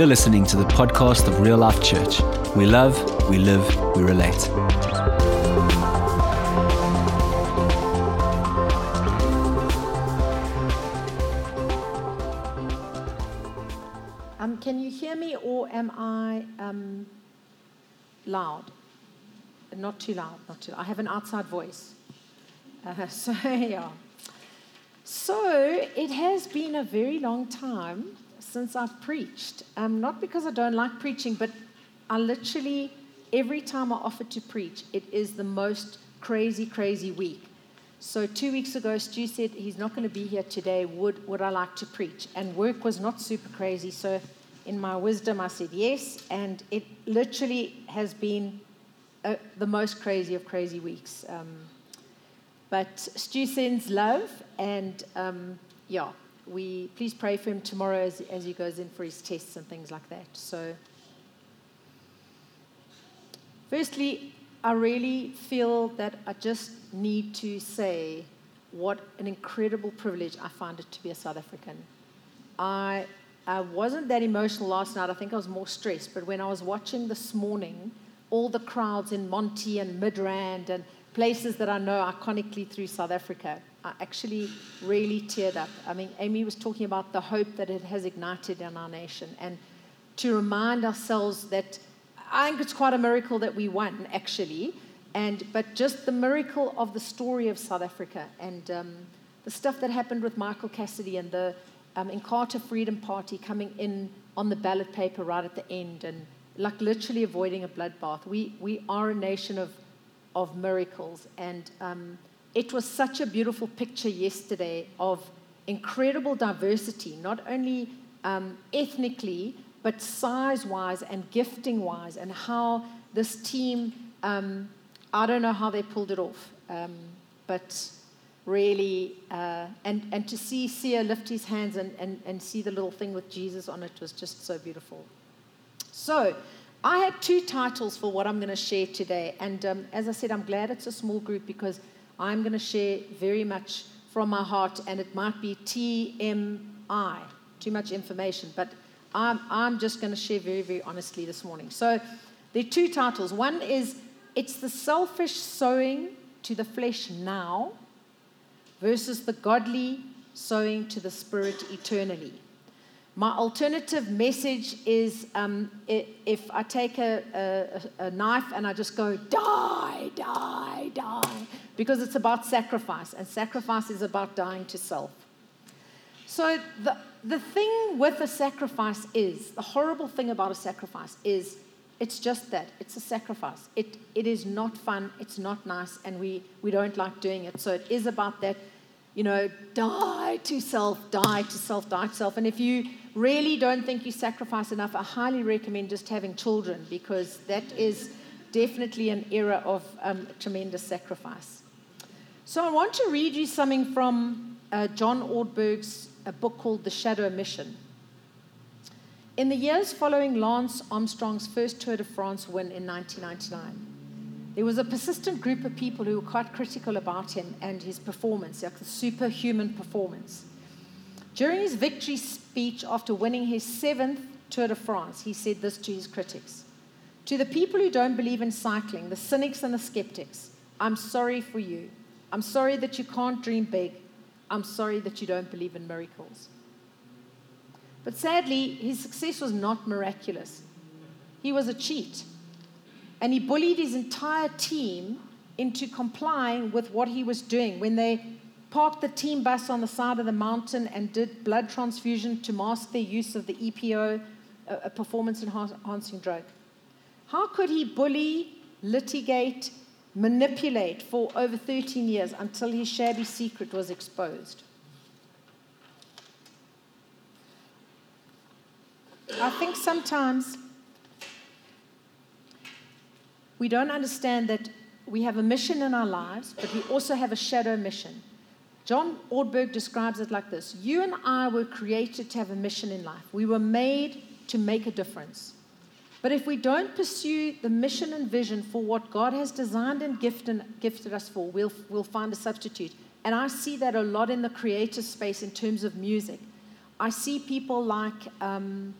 You're listening to the podcast of Real Life Church. We love, we live, we relate. Um, can you hear me or am I um, loud? Not too loud, not too loud. I have an outside voice. Uh, so, yeah. So, it has been a very long time since I've preached. Um, not because I don't like preaching, but I literally, every time I offer to preach, it is the most crazy, crazy week. So two weeks ago, Stu said he's not going to be here today. Would would I like to preach? And work was not super crazy. So, in my wisdom, I said yes. And it literally has been uh, the most crazy of crazy weeks. Um, but Stu sends love, and um, yeah, we please pray for him tomorrow as, as he goes in for his tests and things like that. So, firstly, I really feel that I just need to say what an incredible privilege I find it to be a South African. I, I wasn't that emotional last night. I think I was more stressed. But when I was watching this morning, all the crowds in Monty and Midrand and places that I know iconically through South Africa, I actually really teared up. I mean, Amy was talking about the hope that it has ignited in our nation and to remind ourselves that I think it's quite a miracle that we won, actually. And, but just the miracle of the story of South Africa and um, the stuff that happened with Michael Cassidy and the um, Inkatha Freedom Party coming in on the ballot paper right at the end and like literally avoiding a bloodbath. We, we are a nation of, of miracles. And um, it was such a beautiful picture yesterday of incredible diversity, not only um, ethnically, but size wise and gifting wise, and how this team, um, I don't know how they pulled it off, um, but really, uh, and, and to see Siya lift his hands and, and, and see the little thing with Jesus on it was just so beautiful. So, I had two titles for what I'm going to share today, and um, as I said, I'm glad it's a small group because I'm going to share very much from my heart, and it might be TMI, too much information, but I'm, I'm just going to share very, very honestly this morning. So there are two titles. One is It's the Selfish Sowing to the Flesh Now versus the Godly Sowing to the Spirit Eternally. My alternative message is um, if I take a, a, a, knife and I just go, die, die, die, because it's about sacrifice, and sacrifice is about dying to self. So, the, the thing with a sacrifice is the horrible thing about a sacrifice is it's just that it's a sacrifice. It, it is not fun, it's not nice, and we, we don't like doing it. So, it is about that you know, die to self, die to self, die to self. And if you really don't think you sacrifice enough, I highly recommend just having children because that is definitely an era of um, tremendous sacrifice. So I want to read you something from uh, John Ortberg's a book called The Shadow Mission. In the years following Lance Armstrong's first Tour de France win in 1999, there was a persistent group of people who were quite critical about him and his performance, like the superhuman performance. During his victory speech after winning his seventh Tour de France, he said this to his critics To the people who don't believe in cycling, the cynics and the skeptics, I'm sorry for you. I'm sorry that you can't dream big. I'm sorry that you don't believe in miracles. But sadly, his success was not miraculous. He was a cheat. And he bullied his entire team into complying with what he was doing. When they parked the team bus on the side of the mountain and did blood transfusion to mask their use of the EPO, a performance enhancing drug. How could he bully, litigate, manipulate for over 13 years until his shabby secret was exposed? I think sometimes we don't understand that we have a mission in our lives, but we also have a shadow mission. John Ortberg describes it like this You and I were created to have a mission in life. We were made to make a difference. But if we don't pursue the mission and vision for what God has designed and gifted, gifted us for, we'll, we'll find a substitute. And I see that a lot in the creative space in terms of music. I see people like um,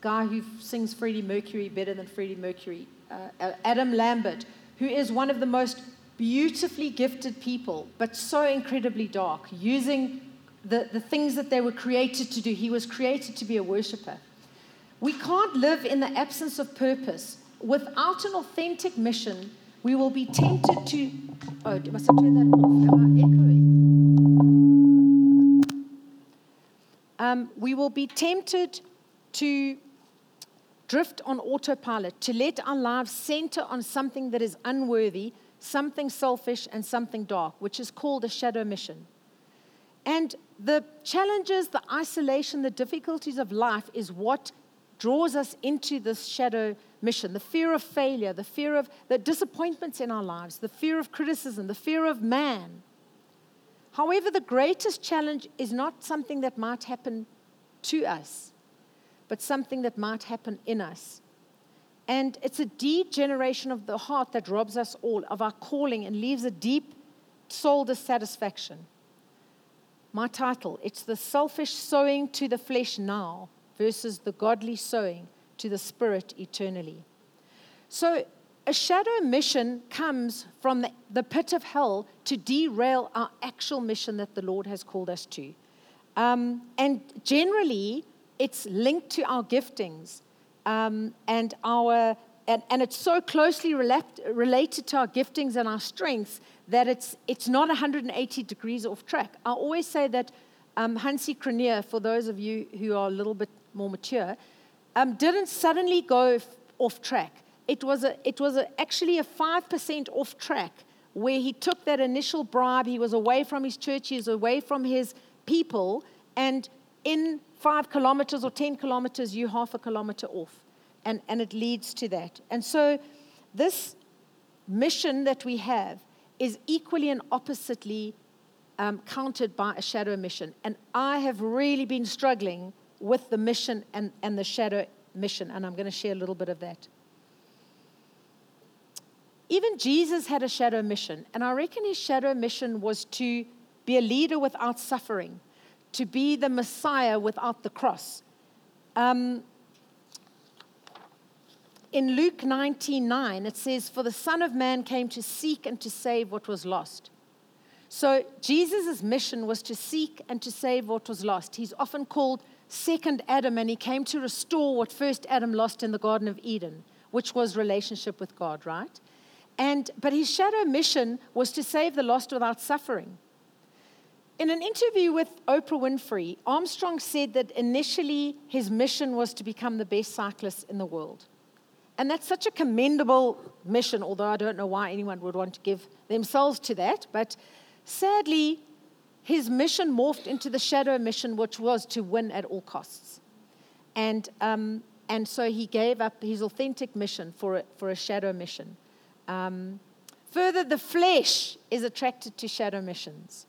guy who sings Freddie Mercury better than Freddie Mercury, uh, Adam Lambert, who is one of the most beautifully gifted people, but so incredibly dark, using the, the things that they were created to do. He was created to be a worshiper. We can't live in the absence of purpose. Without an authentic mission, we will be tempted to. Oh, must I turn that off? Am I echoing? Um, we will be tempted to drift on autopilot, to let our lives center on something that is unworthy, something selfish, and something dark, which is called a shadow mission. And the challenges, the isolation, the difficulties of life is what draws us into this shadow mission. The fear of failure, the fear of the disappointments in our lives, the fear of criticism, the fear of man. However, the greatest challenge is not something that might happen to us, but something that might happen in us. And it's a degeneration of the heart that robs us all of our calling and leaves a deep soul dissatisfaction. My title, it's the selfish sowing to the flesh now versus the godly sowing to the spirit eternally. So, a shadow mission comes from the, the, pit of hell to derail our actual mission that the Lord has called us to. Um, and generally, it's linked to our giftings um, and our and, and it's so closely relate, related to our giftings and our strengths that it's it's not 180 degrees off track. I always say that um, Hansie Cronje, for those of you who are a little bit more mature, um, didn't suddenly go f- off track. It was a, it was a, actually a five percent off track where he took that initial bribe. He was away from his church. He was away from his people, and in five kilometers or 10 kilometers, you're half a kilometer off. And, and it leads to that. And so, this mission that we have is equally and oppositely um, countered by a shadow mission. And I have really been struggling with the mission and, and the shadow mission. And I'm going to share a little bit of that. Even Jesus had a shadow mission. And I reckon his shadow mission was to be a leader without suffering to be the Messiah without the cross. Um, in Luke 19 9, it says, For the Son of Man came to seek and to save what was lost. So Jesus' mission was to seek and to save what was lost. He's often called second Adam, and he came to restore what first Adam lost in the Garden of Eden, which was relationship with God, right? And but his shadow mission was to save the lost without suffering. In an interview with Oprah Winfrey, Armstrong said that initially his mission was to become the best cyclist in the world. And that's such a commendable mission, although I don't know why anyone would want to give themselves to that. But sadly, his mission morphed into the shadow mission, which was to win at all costs. And, um, and so he gave up his authentic mission for a, for a shadow mission. Um, further, the flesh is attracted to shadow missions.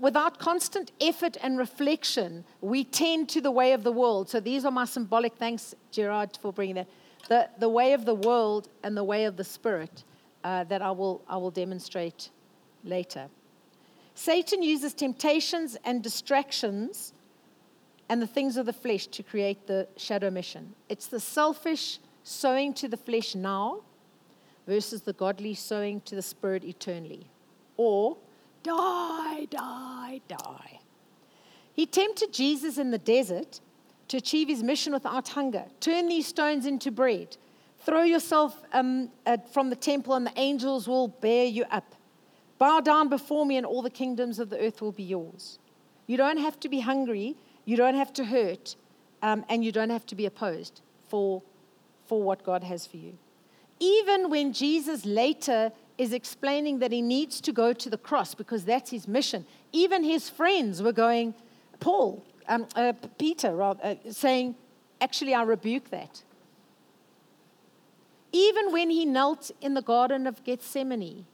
Without constant effort and reflection, we tend to the way of the world. So these are my symbolic thanks, Gerard, for bringing that. The, the way of the world and the way of the spirit uh, that I will, I will demonstrate later. Satan uses temptations and distractions and the things of the flesh to create the shadow mission. It's the selfish sowing to the flesh now versus the godly sowing to the spirit eternally. Or Die, die, die. He tempted Jesus in the desert to achieve his mission without hunger. Turn these stones into bread. Throw yourself um, uh, from the temple, and the angels will bear you up. Bow down before me, and all the kingdoms of the earth will be yours. You don't have to be hungry, you don't have to hurt, um, and you don't have to be opposed for, for what God has for you. Even when Jesus later is explaining that he needs to go to the cross because that's his mission. Even his friends were going, Paul, um, uh, Peter, uh, saying, Actually, I rebuke that. Even when he knelt in the Garden of Gethsemane,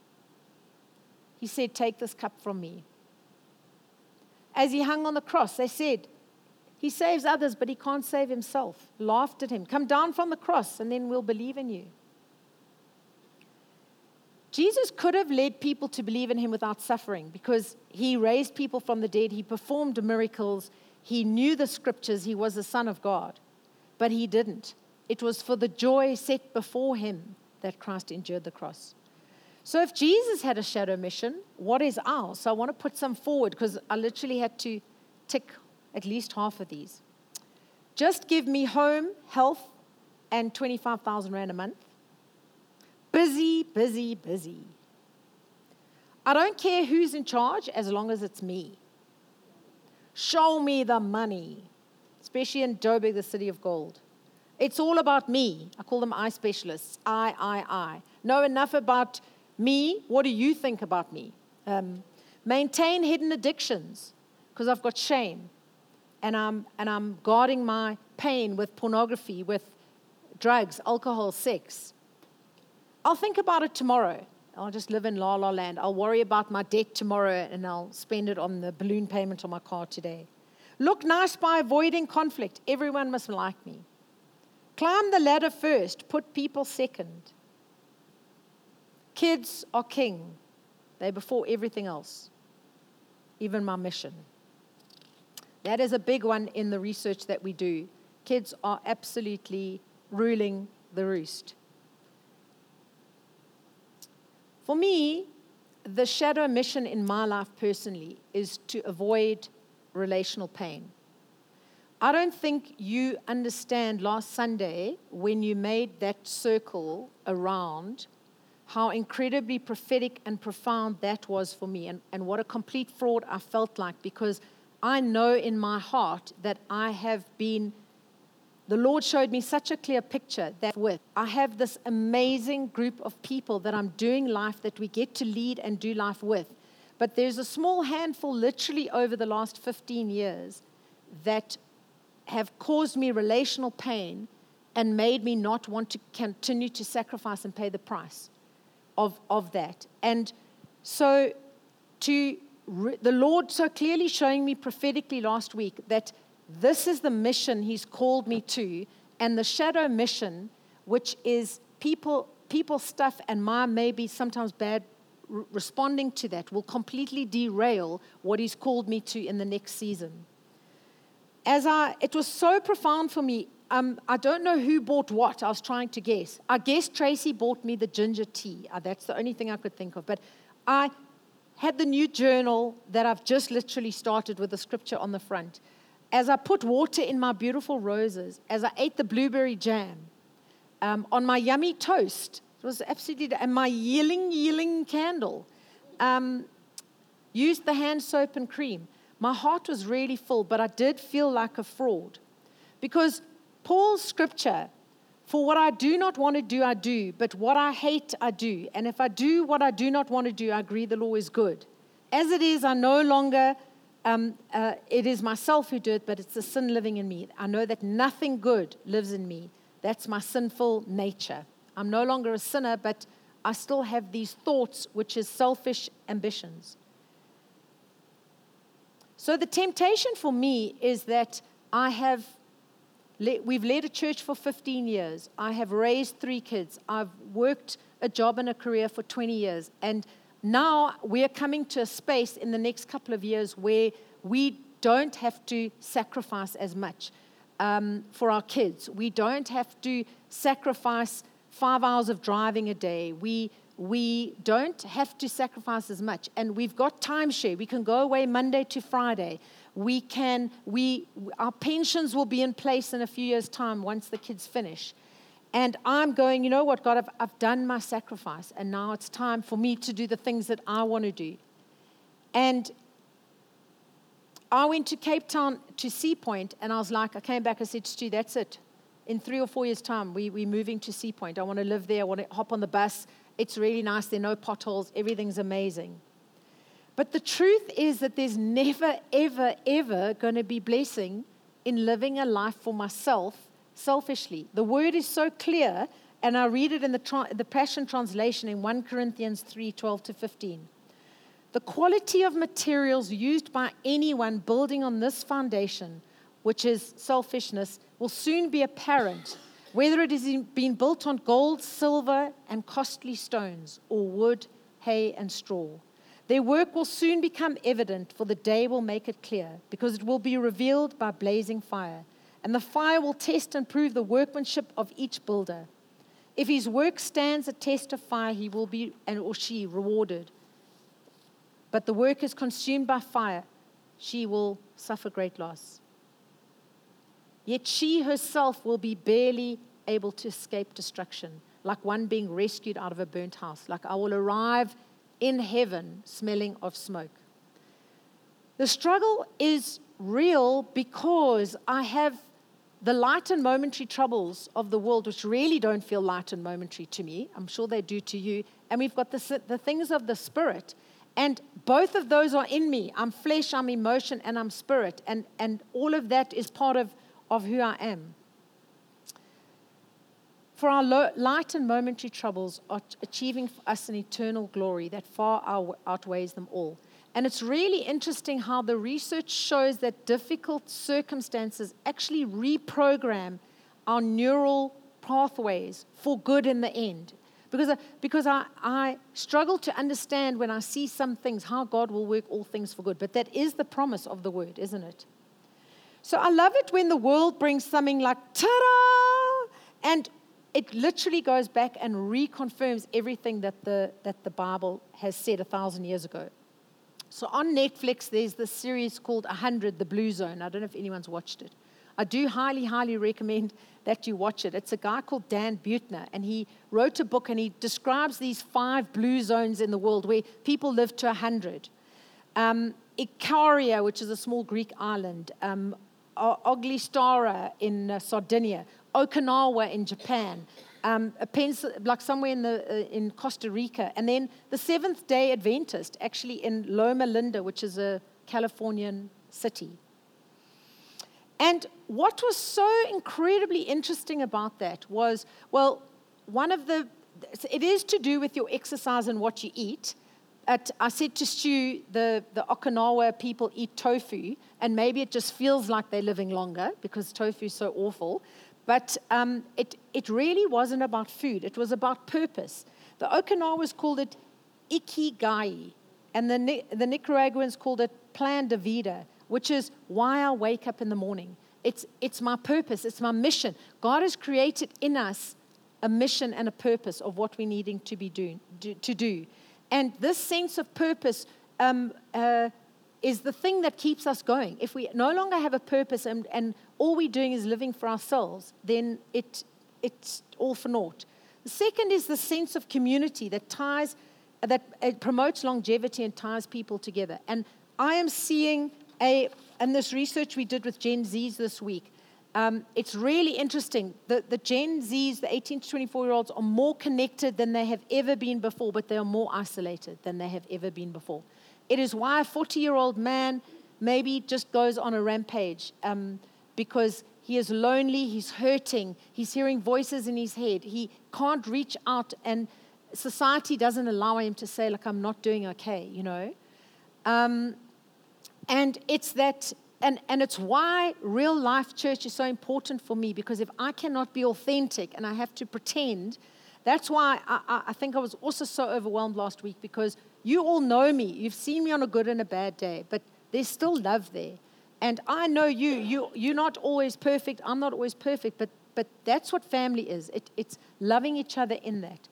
he said, Take this cup from me. As he hung on the cross, they said, He saves others, but he can't save himself. Laughed at him. Come down from the cross, and then we'll believe in you. Jesus could have led people to believe in him without suffering because he raised people from the dead, he performed miracles, he knew the scriptures, he was the Son of God. but he didn't. It was for the joy set before him that Christ endured the cross. So if Jesus had a shadow mission, what is ours? So I want to put some forward because I literally had to tick at least half of these. Just give me home, health, and 25,000 Rand a month. Busy, busy, busy. I don't care who's in charge as long as it's me. Show me the money, especially in Joburg, the city of gold. It's all about me. I call them I specialists. I, I, I. Know enough about me. What do you think about me? Um, maintain hidden addictions because I've got shame. And I'm, and I'm guarding my pain with pornography, with drugs, alcohol, sex. I'll think about it tomorrow. I'll just live in la la land. I'll worry about my debt tomorrow and I'll spend it on the balloon payment on my car today. Look nice by avoiding conflict. Everyone must like me. Climb the ladder first, put people second. Kids are king, they're before everything else, even my mission. That is a big one in the research that we do. Kids are absolutely ruling the roost. For me, the shadow mission in my life personally is to avoid relational pain. I don't think you understand last Sunday when you made that circle around how incredibly prophetic and profound that was for me and, and what a complete fraud I felt like because I know in my heart that I have been, the Lord showed me such a clear picture that with I have this amazing group of people that I'm doing life that we get to lead and do life with. But there's a small handful, literally over the last 15 years, that have caused me relational pain and made me not want to continue to sacrifice and pay the price of, of that. And so, to the Lord so clearly showing me prophetically last week that this is the mission He's called me to, and the shadow mission, which is people, people stuff, and my maybe sometimes bad responding to that, will completely derail what He's called me to in the next season as I, it was so profound for me. Um, I don't know who bought what. I was trying to guess. I guess Tracy bought me the ginger tea. Uh, that's the only thing I could think of. But I had the new journal that I've just literally started with the scripture on the front. As I put water in my beautiful roses, as I ate the blueberry jam, um, on my yummy toast, it was absolutely, and my yelling, yelling candle, um, used the hand soap and cream my heart was really full, but I did feel like a fraud. Because Paul's scripture, for what I do not want to do, I do, but what I hate, I do. And if I do what I do not want to do, I agree the law is good. As it is, I no longer, um, uh, it is myself who do it, but it's the sin living in me. I know that nothing good lives in me. That's my sinful nature. I'm no longer a sinner, but I still have these thoughts, which is selfish ambitions. So the temptation for me is that I have, we've led a church for 15 years. I have raised three kids. I've worked a job and a career for 20 years. And now we are coming to a space in the next couple of years where we don't have to sacrifice as much um, for our kids. We don't have to sacrifice five hours of driving a day. We we don't have to sacrifice as much and we've got timeshare we can go away monday to friday we can we our pensions will be in place in a few years time once the kids finish and i'm going you know what god i've, I've done my sacrifice and now it's time for me to do the things that i want to do and i went to cape town to sea point and i was like i came back i said stu that's it in three or four years time we, we're moving to sea point i want to live there i want to hop on the bus it's really nice. There are no potholes. Everything's amazing. But the truth is that there's never, ever, ever going to be blessing in living a life for myself selfishly. The word is so clear, and I read it in the, tra- the Passion Translation in 1 Corinthians 3 12 to 15. The quality of materials used by anyone building on this foundation, which is selfishness, will soon be apparent whether it has been built on gold, silver, and costly stones, or wood, hay, and straw. Their work will soon become evident, for the day will make it clear, because it will be revealed by blazing fire. And the fire will test and prove the workmanship of each builder. If his work stands a test of fire, he will be, and or she, rewarded. But the work is consumed by fire, she will suffer great loss. Yet she herself will be barely able to escape destruction, like one being rescued out of a burnt house. Like I will arrive in heaven smelling of smoke. The struggle is real because I have the light and momentary troubles of the world, which really don't feel light and momentary to me. I'm sure they do to you. And we've got the, the things of the spirit. And both of those are in me. I'm flesh, I'm emotion, and I'm spirit. And, and all of that is part of, of who I am. For our lo- light and momentary troubles are achieving for us an eternal glory that far outweighs them all. And it's really interesting how the research shows that difficult circumstances actually reprogram our neural pathways for good in the end. Because, I, because I, I struggle to understand when I see some things how God will work all things for good. But that is the promise of the word, isn't it? So I love it when the world brings something like ta da! And it literally goes back and reconfirms everything that the, that the Bible has said a thousand years ago. So on Netflix, there's this series called 100, The Blue Zone. I don't know if anyone's watched it. I do highly, highly recommend that you watch it. It's a guy called Dan Buettner, and he wrote a book and he describes these five blue zones in the world where people live to 100. Um, Ikaria, which is a small Greek island, um, Ogliastra in uh, Sardinia, Okinawa in Japan, um, a pens- like somewhere in, the, uh, in Costa Rica. And then the Seventh day Adventist, actually in Loma Linda, which is a Californian city. And what was so incredibly interesting about that was well, one of the, it is to do with your exercise and what you eat. At, I said to Stu, the, the Okinawa people eat tofu, and maybe it just feels like they're living longer because tofu is so awful. But um, it, it really wasn't about food, it was about purpose. The Okinawans called it ikigai, and the, the Nicaraguans called it plan de vida, which is why I wake up in the morning. It's, it's my purpose, it's my mission. God has created in us a mission and a purpose of what we're needing to, be do, do to do. And this sense of purpose um, uh, is the thing that keeps us going. If we no longer have a purpose and, and all we're doing is living for ourselves, then it, it's all for naught. The second is the sense of community that ties, that promotes longevity and ties people together. And I am seeing a, and this research we did with Gen Zs this week, um, it's really interesting. The, the Gen Zs, the 18 to 24 year olds, are more connected than they have ever been before, but they are more isolated than they have ever been before. It is why a 40 year old man maybe just goes on a rampage um, because he is lonely, he's hurting, he's hearing voices in his head, he can't reach out, and society doesn't allow him to say, like, I'm not doing okay, you know? Um, and it's that, and, and it's why real life church is so important for me because if I cannot be authentic and I have to pretend, that's why I, I think I was also so overwhelmed last week because you all know me. You've seen me on a good and a bad day, but there's still love there. And I know you. you you're not always perfect. I'm not always perfect, but, but that's what family is. It, it's loving each other in that.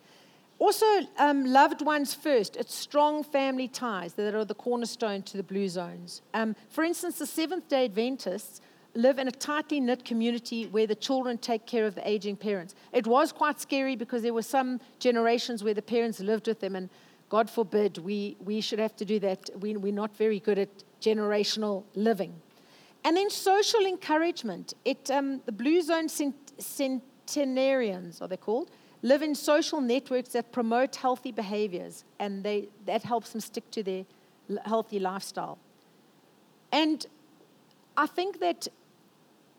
Also, um, loved ones first. It's strong family ties that are the cornerstone to the blue zones. Um, for instance, the Seventh day Adventists live in a tightly knit community where the children take care of the aging parents. It was quite scary because there were some generations where the parents lived with them, and God forbid we, we should have to do that. We, we're not very good at generational living. And then social encouragement. It, um, the Blue Zone centenarians, are they called, live in social networks that promote healthy behaviors, and they, that helps them stick to their healthy lifestyle. And I think that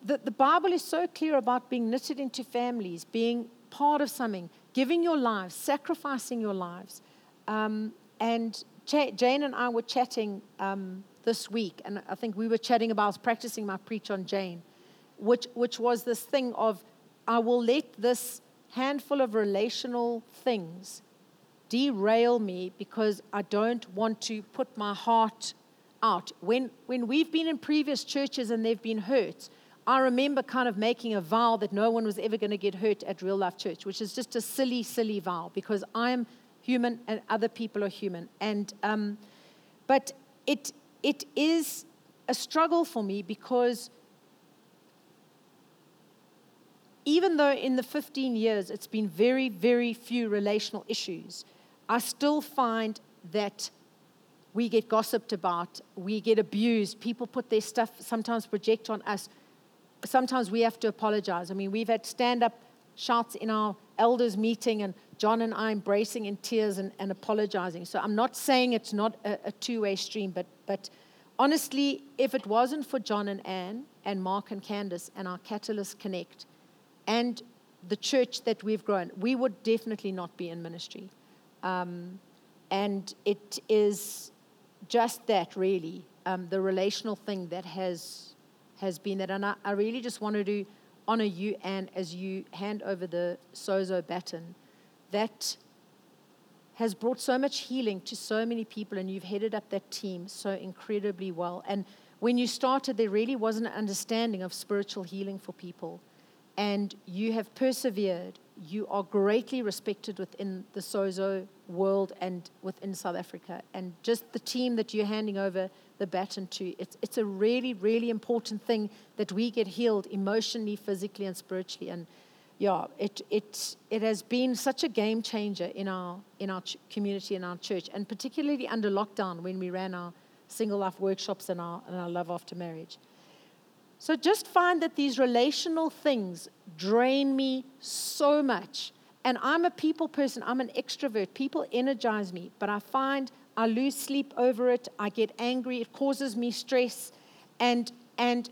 the, the Bible is so clear about being knitted into families, being part of something, giving your lives, sacrificing your lives. Um, and Ch- Jane and I were chatting um, this week, and I think we were chatting about, practicing my preach on Jane, which, which was this thing of, I will let this handful of relational things derail me because I don't want to put my heart out. When, when we've been in previous churches and they've been hurt, I remember kind of making a vow that no one was ever going to get hurt at Real Life Church, which is just a silly, silly vow because I'm human and other people are human. And um, but it it is a struggle for me because even though in the 15 years it's been very, very few relational issues, I still find that we get gossiped about, we get abused, people put their stuff, sometimes project on us. Sometimes we have to apologize. I mean, we've had stand up shouts in our elders' meeting, and John and I embracing in tears and, and apologizing. So I'm not saying it's not a, a two way stream, but, but honestly, if it wasn't for John and Anne and Mark and Candace and our Catalyst Connect and the church that we've grown, we would definitely not be in ministry. Um, and it is just that, really, um, the relational thing that has, has been that. And I, I really just wanted to honor you, Anne, as you hand over the Sozo baton. That has brought so much healing to so many people, and you've headed up that team so incredibly well. And when you started, there really wasn't an understanding of spiritual healing for people. And you have persevered. You are greatly respected within the Sozo world and within South Africa. And just the team that you're handing over the baton to, it's, it's a really, really important thing that we get healed emotionally, physically, and spiritually. And yeah, it, it, it has been such a game changer in our, in our ch- community in our church, and particularly under lockdown when we ran our single life workshops and our, and our love after marriage. So just find that these relational things drain me so much. And I'm a people person, I'm an extrovert. People energize me, but I find I lose sleep over it, I get angry, it causes me stress, and, and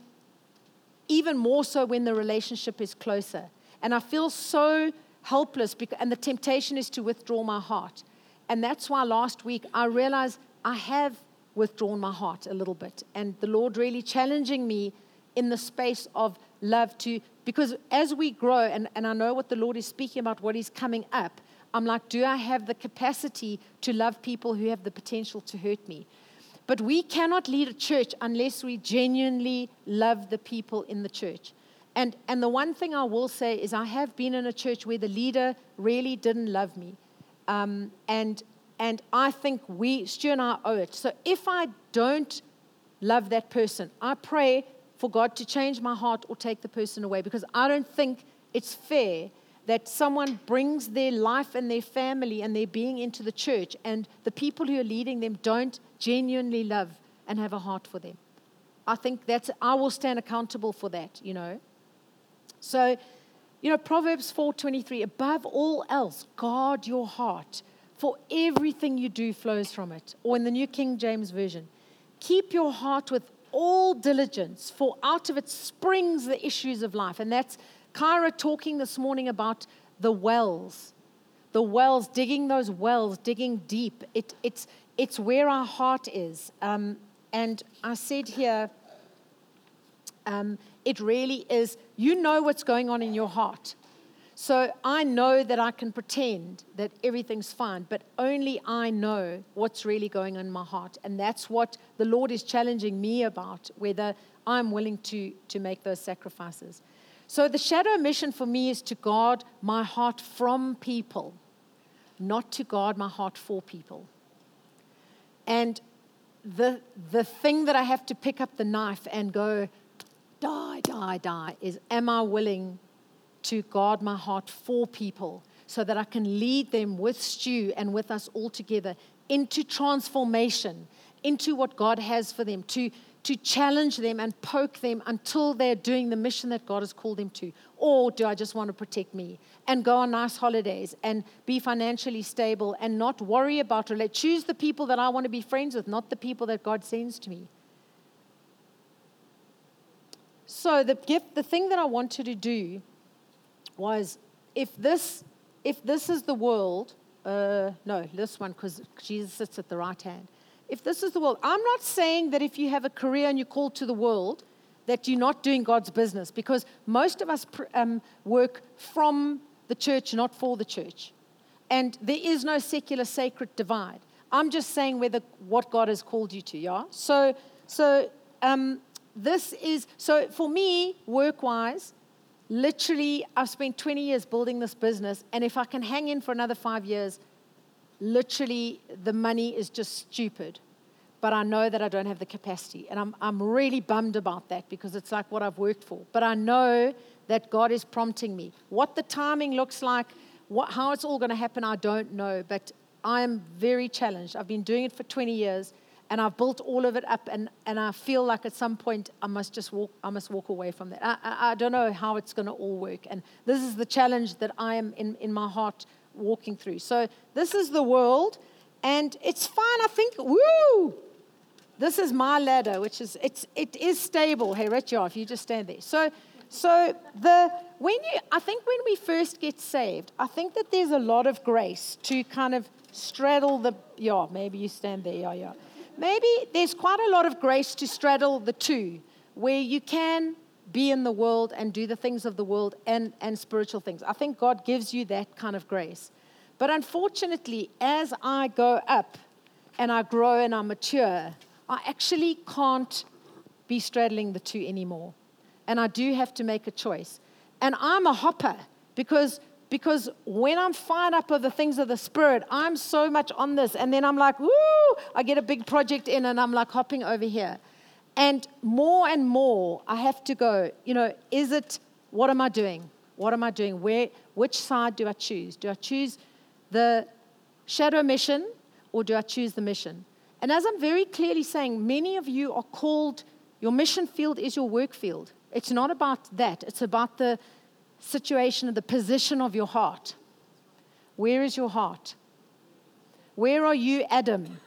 even more so when the relationship is closer. And I feel so helpless, because, and the temptation is to withdraw my heart. And that's why last week I realized I have withdrawn my heart a little bit. And the Lord really challenging me in the space of love to, because as we grow, and, and I know what the Lord is speaking about, what is coming up, I'm like, do I have the capacity to love people who have the potential to hurt me? But we cannot lead a church unless we genuinely love the people in the church. And, and the one thing I will say is, I have been in a church where the leader really didn't love me. Um, and, and I think we, Stu and I, owe it. So if I don't love that person, I pray for God to change my heart or take the person away because I don't think it's fair that someone brings their life and their family and their being into the church and the people who are leading them don't genuinely love and have a heart for them. I think that's, I will stand accountable for that, you know. So, you know, Proverbs 4:23, above all else, guard your heart, for everything you do flows from it. Or in the New King James Version, keep your heart with all diligence, for out of it springs the issues of life. And that's Kyra talking this morning about the wells. The wells, digging those wells, digging deep. It, it's, it's where our heart is. Um, and I said here, um, it really is, you know what's going on in your heart. So I know that I can pretend that everything's fine, but only I know what's really going on in my heart. And that's what the Lord is challenging me about, whether I'm willing to, to make those sacrifices. So the shadow mission for me is to guard my heart from people, not to guard my heart for people. And the, the thing that I have to pick up the knife and go, die, die, die is am I willing to guard my heart for people so that I can lead them with Stu and with us all together into transformation, into what God has for them, to, to challenge them and poke them until they're doing the mission that God has called them to? Or do I just want to protect me and go on nice holidays and be financially stable and not worry about? Let choose the people that I want to be friends with, not the people that God sends to me. So the gift, the thing that I wanted to do was if this, if this is the world, uh, no, this one because Jesus sits at the right hand. If this is the world, I'm not saying that if you have a career and you're called to the world, that you're not doing God's business because most of us um, work from the church, not for the church. And there is no secular sacred divide. I'm just saying whether what God has called you to, yeah? So, so um, this is so for me, work wise, literally, I've spent 20 years building this business, and if I can hang in for another five years, literally, the money is just stupid. But I know that I don't have the capacity, and I'm, I'm really bummed about that because it's like what I've worked for. But I know that God is prompting me. What the timing looks like, what, how it's all going to happen, I don't know. But I am very challenged. I've been doing it for 20 years and I've built all of it up, and, and I feel like at some point I must just walk, I must walk away from that. I, I, I don't know how it's going to all work, and this is the challenge that I am in, in my heart walking through. So this is the world, and it's fine. I think, woo! This is my ladder, which is it's it is stable. Hey, Richard, if you just stand there. So, so the when you, I think when we first get saved, I think that there's a lot of grace to kind of straddle the. Yeah, maybe you stand there. Yeah, yeah maybe there's quite a lot of grace to straddle the two, where you can be in the world and do the things of the world and, and spiritual things. I think God gives you that kind of grace. But unfortunately, as I go up and I grow and I mature, I actually can't be straddling the two anymore. And I do have to make a choice. And I'm a hopper because because when I'm fired up of the things of the Spirit, I'm so much on this. And then I'm like, woo, I get a big project in and I'm like hopping over here. And more and more, I have to go, you know, is it, what am I doing? What am I doing? Where, which side do I choose? Do I choose the shadow mission or do I choose the mission? And as I'm very clearly saying, many of you are called, your mission field is your work field. It's not about that, it's about the, situation of the position of your heart. Where is your heart? Where are you, Adam?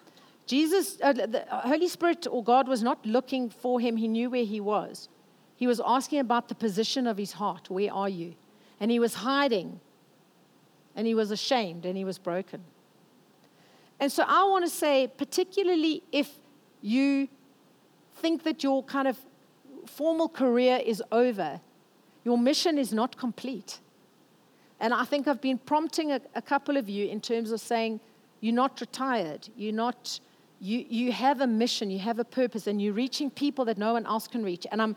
Jesus, uh, the Holy Spirit or God was not looking for him, he knew where he was. He was asking about the position of his heart. Where are you? And he was hiding, and he was ashamed, and he was broken. And so I want to say, particularly if you think that your kind of formal career is over, your mission is not complete. And I think I've been prompting a, a, couple of you in terms of saying, you're not retired. You're not, you, you have a mission, you have a purpose, and you're reaching people that no one else can reach. And I'm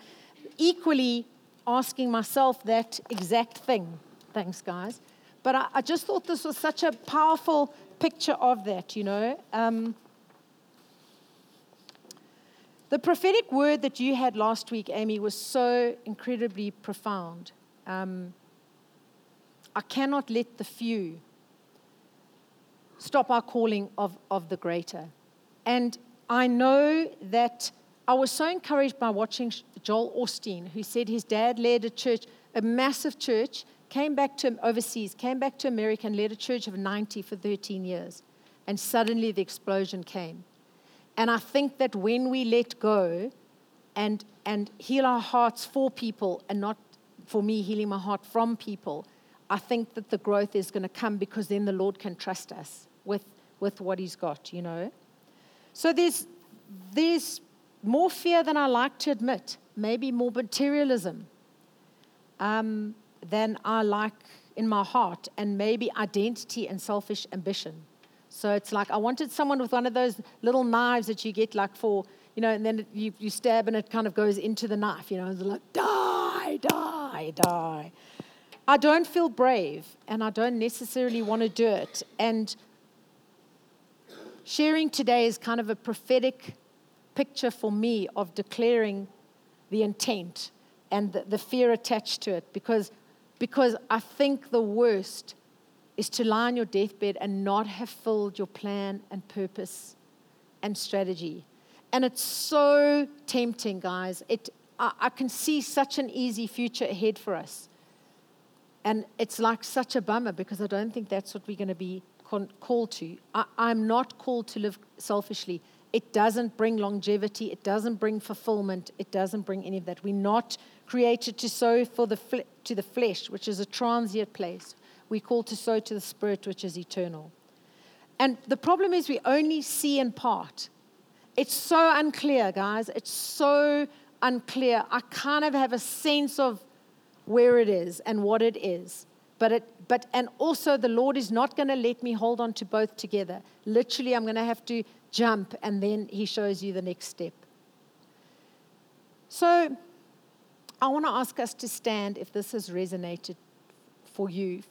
equally asking myself that exact thing. Thanks, guys. But I, I just thought this was such a powerful picture of that, you know. Um, the prophetic word that you had last week, Amy, was so incredibly profound. Um, I cannot let the few stop our calling of, of the greater. And I know that I was so encouraged by watching Joel Osteen, who said his dad led a church, a massive church, came back to overseas, came back to America and led a church of 90 for 13 years. And suddenly the explosion came. And I think that when we let go and, and heal our hearts for people and not for me healing my heart from people, I think that the growth is going to come because then the Lord can trust us with, with what He's got, you know. So there's, there's more fear than I like to admit, maybe more materialism um, than I like in my heart, and maybe identity and selfish ambition. So it's like I wanted someone with one of those little knives that you get like for, you know, and then you, you stab and it kind of goes into the knife, you know, it's like, die, die, die. I don't feel brave and I don't necessarily want to do it. And sharing today is kind of a prophetic picture for me of declaring the intent and the, the fear attached to it because, because I think the worst is to lie on your deathbed and not have filled your plan and purpose and strategy. And it's so tempting, guys. It, I, I can see such an easy future ahead for us. And it's like such a bummer because I don't think that's what we're going to be con- called to. I, I'm not called to live selfishly. It doesn't bring longevity. It doesn't bring fulfillment. It doesn't bring any of that. We're not created to sow for the to the flesh, which is a transient place we call to sow to the Spirit, which is eternal. And the problem is we only see in part. It's so unclear, guys. It's so unclear. I kind of have a sense of where it is and what it is. But it but and also the Lord is not going to let me hold on to both together. Literally, I'm going to have to jump and then he shows you the next step. So, I want to ask us to stand if this has resonated for you,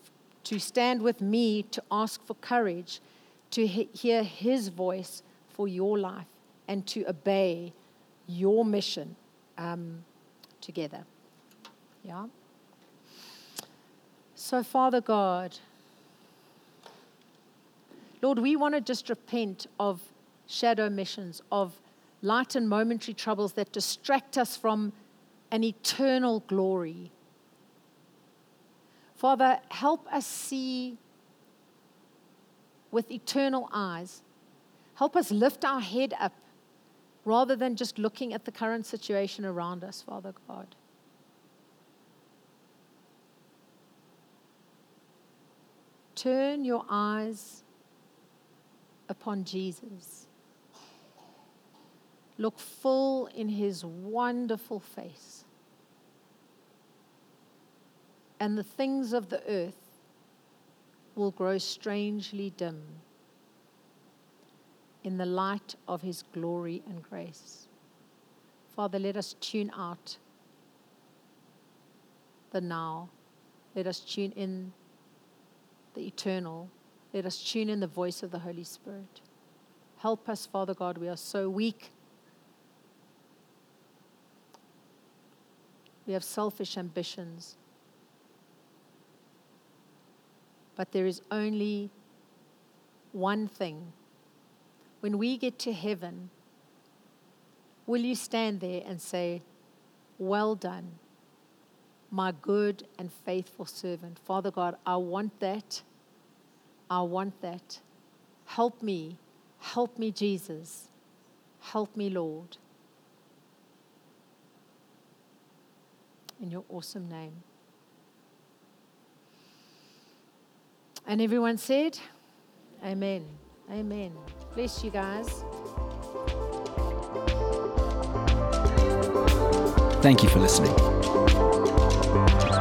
to stand with me to ask for courage, to he- hear His voice for your life, and to obey your mission um, together. Yeah? So, Father God, Lord, we want to just repent of shadow missions, of light and momentary troubles that distract us from an eternal glory. Father, help us see with eternal eyes. Help us lift our head up rather than just looking at the current situation around us, Father God. Turn your eyes upon Jesus. Look full in his wonderful face. And the things of the earth will grow strangely dim in the light of his glory and grace. Father, let us tune out the now. Let us tune in the eternal. Let us tune in the voice of the Holy Spirit. Help us, Father God. We are so weak. We have selfish ambitions. But there is only one thing. When we get to heaven, will you stand there and say, Well done, my good and faithful servant? Father God, I want that. I want that. Help me. Help me, Jesus. Help me, Lord. In your awesome name. And everyone said, Amen. Amen. Bless you guys. Thank you for listening. Thank you.